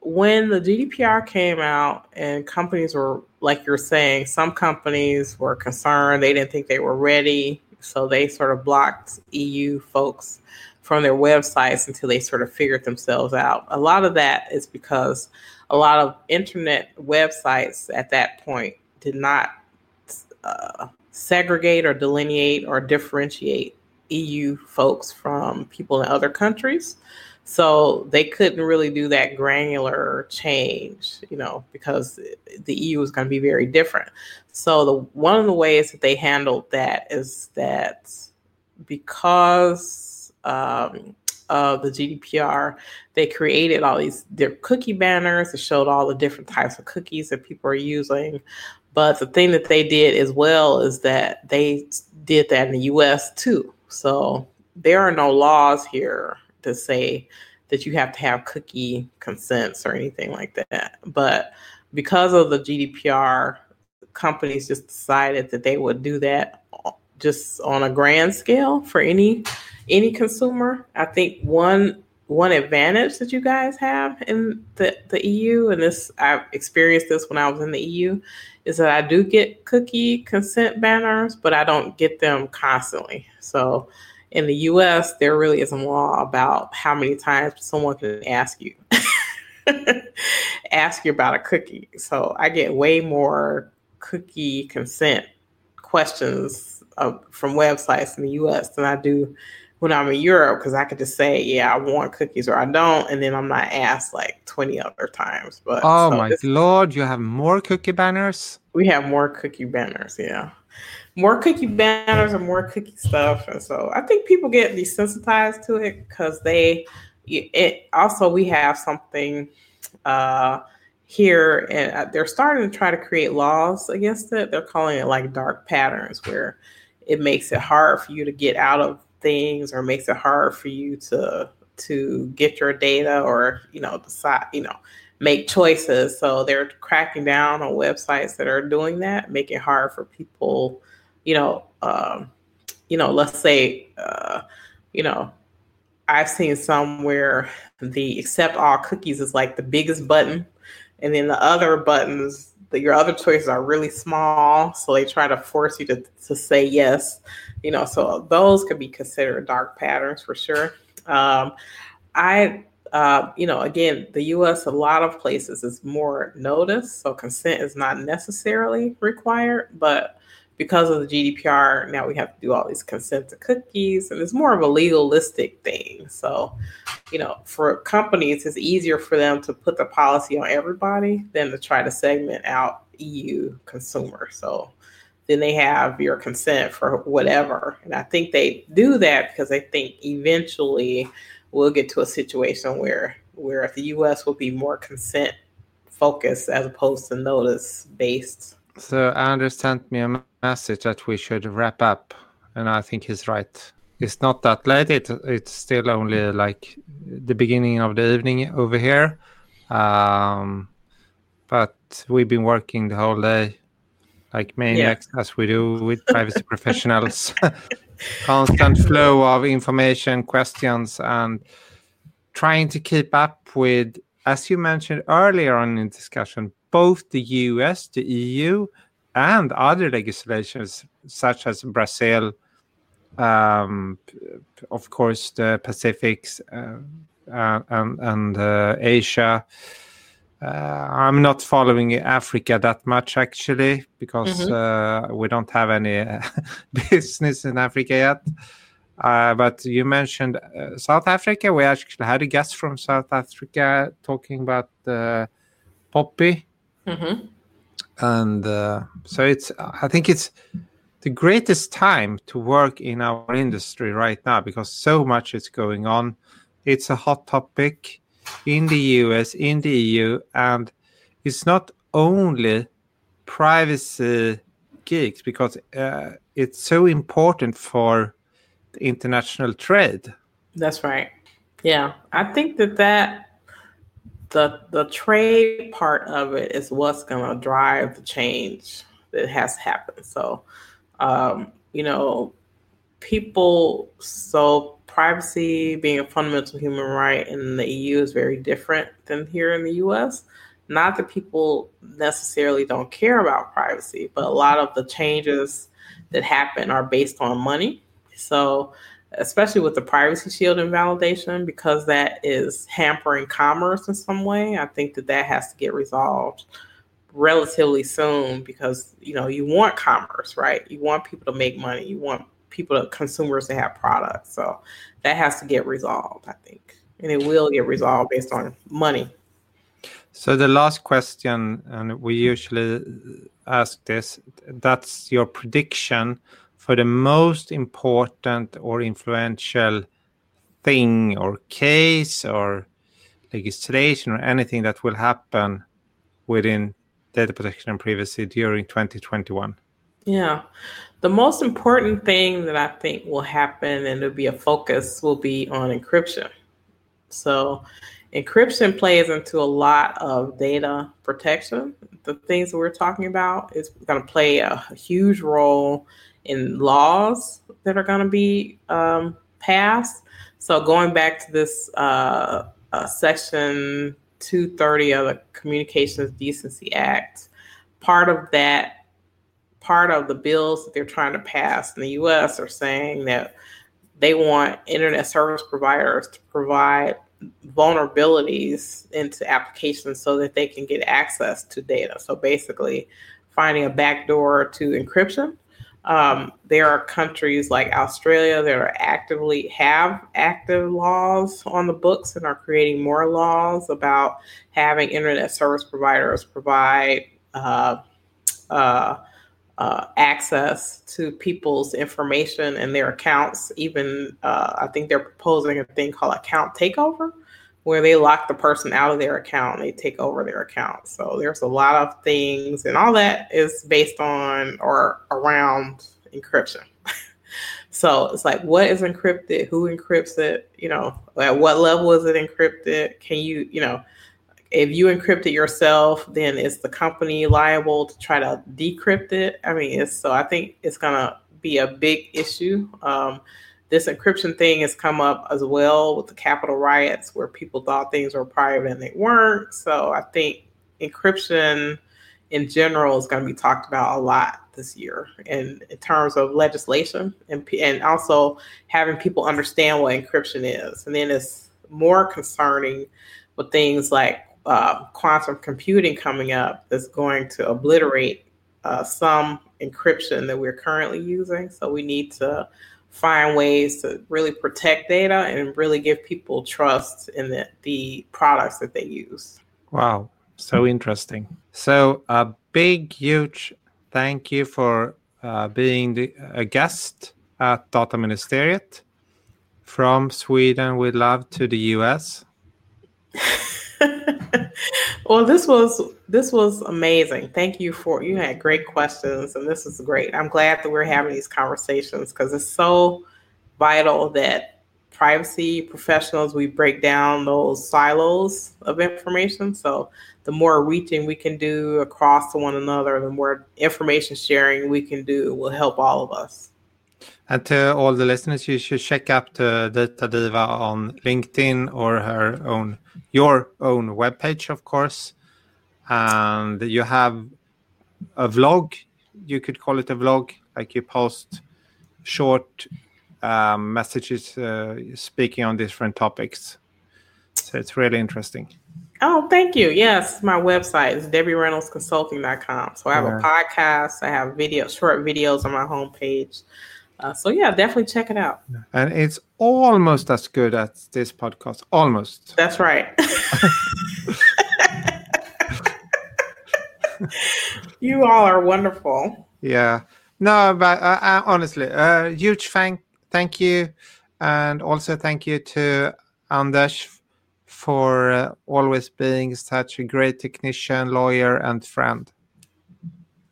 When the GDPR came out and companies were, like you're saying, some companies were concerned. They didn't think they were ready. So they sort of blocked EU folks from their websites until they sort of figured themselves out. A lot of that is because a lot of internet websites at that point did not uh, segregate or delineate or differentiate EU folks from people in other countries. So they couldn't really do that granular change, you know, because the EU is going to be very different. So the one of the ways that they handled that is that because um, of the GDPR, they created all these their cookie banners that showed all the different types of cookies that people are using. But the thing that they did as well is that they did that in the US too. So there are no laws here to say that you have to have cookie consents or anything like that. But because of the GDPR, companies just decided that they would do that just on a grand scale for any any consumer. I think one one advantage that you guys have in the, the EU, and this I've experienced this when I was in the EU, is that I do get cookie consent banners, but I don't get them constantly. So in the US, there really isn't a law about how many times someone can ask you [LAUGHS] ask you about a cookie. So I get way more cookie consent questions uh, from websites in the US than I do when I'm in Europe because I could just say, yeah, I want cookies or I don't, and then I'm not asked like 20 other times. But oh so my lord, you have more cookie banners? We have more cookie banners, yeah. More cookie banners and more cookie stuff. And so I think people get desensitized to it because they it also we have something uh here and uh, they're starting to try to create laws against it. They're calling it like dark patterns where it makes it hard for you to get out of things or makes it hard for you to to get your data or you know decide you know make choices. So they're cracking down on websites that are doing that make it hard for people you know um, you know let's say uh, you know i've seen somewhere the accept all cookies is like the biggest button and then the other buttons the, your other choices are really small so they try to force you to, to say yes you know so those could be considered dark patterns for sure um, i uh, you know again the us a lot of places is more notice so consent is not necessarily required but because of the GDPR, now we have to do all these consent to cookies, and it's more of a legalistic thing. So, you know, for companies, it's easier for them to put the policy on everybody than to try to segment out EU consumers. So then they have your consent for whatever. And I think they do that because they think eventually we'll get to a situation where where the US will be more consent focused as opposed to notice based. So Anders sent me a message that we should wrap up, and I think he's right. It's not that late. It, it's still only like the beginning of the evening over here. Um, but we've been working the whole day like maniacs yeah. as we do with privacy [LAUGHS] professionals. [LAUGHS] Constant [LAUGHS] flow of information, questions, and trying to keep up with, as you mentioned earlier on in discussion, both the US, the EU, and other legislations such as Brazil, um, of course, the Pacifics uh, uh, and, and uh, Asia. Uh, I'm not following Africa that much actually because mm-hmm. Uh, we don't have any [LAUGHS] business in Africa yet. Uh, but you mentioned South Africa. We actually had a guest from South Africa talking about the POPIA. Mm-hmm and uh, so it's i think it's the greatest time to work in our industry right now because so much is going on it's a hot topic in the us in the eu and it's not only privacy gigs because uh, it's so important for the international trade that's right yeah i think that that the the trade part of it is what's going to drive the change that has happened. So, um, you know, people so privacy being a fundamental human right in the EU is very different than here in the US. Not that people necessarily don't care about privacy, but a lot of the changes that happen are based on money. So especially with the privacy shield invalidation, because that is hampering commerce in some way. I think that that has to get resolved relatively soon because you know you want commerce, right? You want people to make money. You want people, consumers, to have products. So that has to get resolved, I think, and it will get resolved based on money. So the last question, and we usually ask this, that's your prediction for the most important or influential thing or case or legislation or anything that will happen within data protection and privacy during 2021? Yeah. The most important thing that I think will happen and it'll be a focus will be on encryption. So, encryption plays into a lot of data protection. The things that we're talking about is going to play a huge role in laws that are going to be um, passed. So going back to this uh, uh, section 230 of the Communications Decency Act, part of that, part of the bills that they're trying to pass in the U.S. are saying that they want internet service providers to provide vulnerabilities into applications so that they can get access to data. So basically, finding a backdoor to encryption um, there are countries like Australia that are actively have active laws on the books and are creating more laws about having internet service providers provide uh, uh, uh, access to people's information and their accounts. Even uh, I think they're proposing a thing called account takeover, where they lock the person out of their account and they take over their account. So there's a lot of things, and all that is based on or around encryption. [LAUGHS] So it's like, what is encrypted? Who encrypts it? You know, at what level is it encrypted? Can you, you know, if you encrypt it yourself, then is the company liable to try to decrypt it? I mean, so I think it's gonna be a big issue. Um, this encryption thing has come up as well with the Capitol riots, where people thought things were private and they weren't. So I think encryption in general is going to be talked about a lot this year in, in terms of legislation and, and also having people understand what encryption is. And then it's more concerning with things like uh, quantum computing coming up that's going to obliterate uh, some encryption that we're currently using. So we need to find ways to really protect data and really give people trust in the, the products that they use. Wow, so interesting. So a big, huge thank you for uh, being the, a guest at Data Ministeriet. From Sweden, we love to the US. [LAUGHS] well, this was this was amazing. Thank you for you had great questions, and this is great. I'm glad that we're having these conversations because it's so vital that privacy professionals we break down those silos of information. So the more reaching we can do across to one another, the more information sharing we can do will help all of us. And to all the listeners, you should check out the Data Diva on LinkedIn or her own, your own webpage, of course. And you have a vlog. You could call it a vlog, like you post short um, messages uh, speaking on different topics. So it's really interesting. Oh, thank you. Yes, my website is debbiereynoldsconsulting.com. So I have yeah. a podcast, I have videos, short videos on my homepage. Uh, so yeah, definitely check it out. And it's almost as good as this podcast. Almost. That's right. [LAUGHS] [LAUGHS] you all are wonderful. Yeah. No, but uh, uh, honestly, uh, huge thank thank you, and also thank you to Anders for uh, always being such a great technician, lawyer, and friend.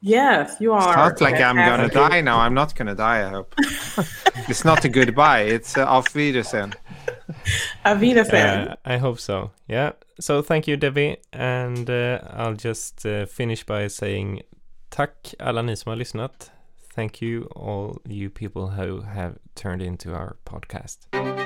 Yes, you are. It's not like I'm gonna die now. I'm not gonna die. I hope. [LAUGHS] it's not a goodbye. It's uh, auf Wiedersehen. [LAUGHS] Auf Wiedersehen. Uh, I hope so. Yeah. So thank you, Debbie, and uh, I'll just uh, finish by saying tack alla ni som har lyssnat. Thank you all you people who have turned into our podcast.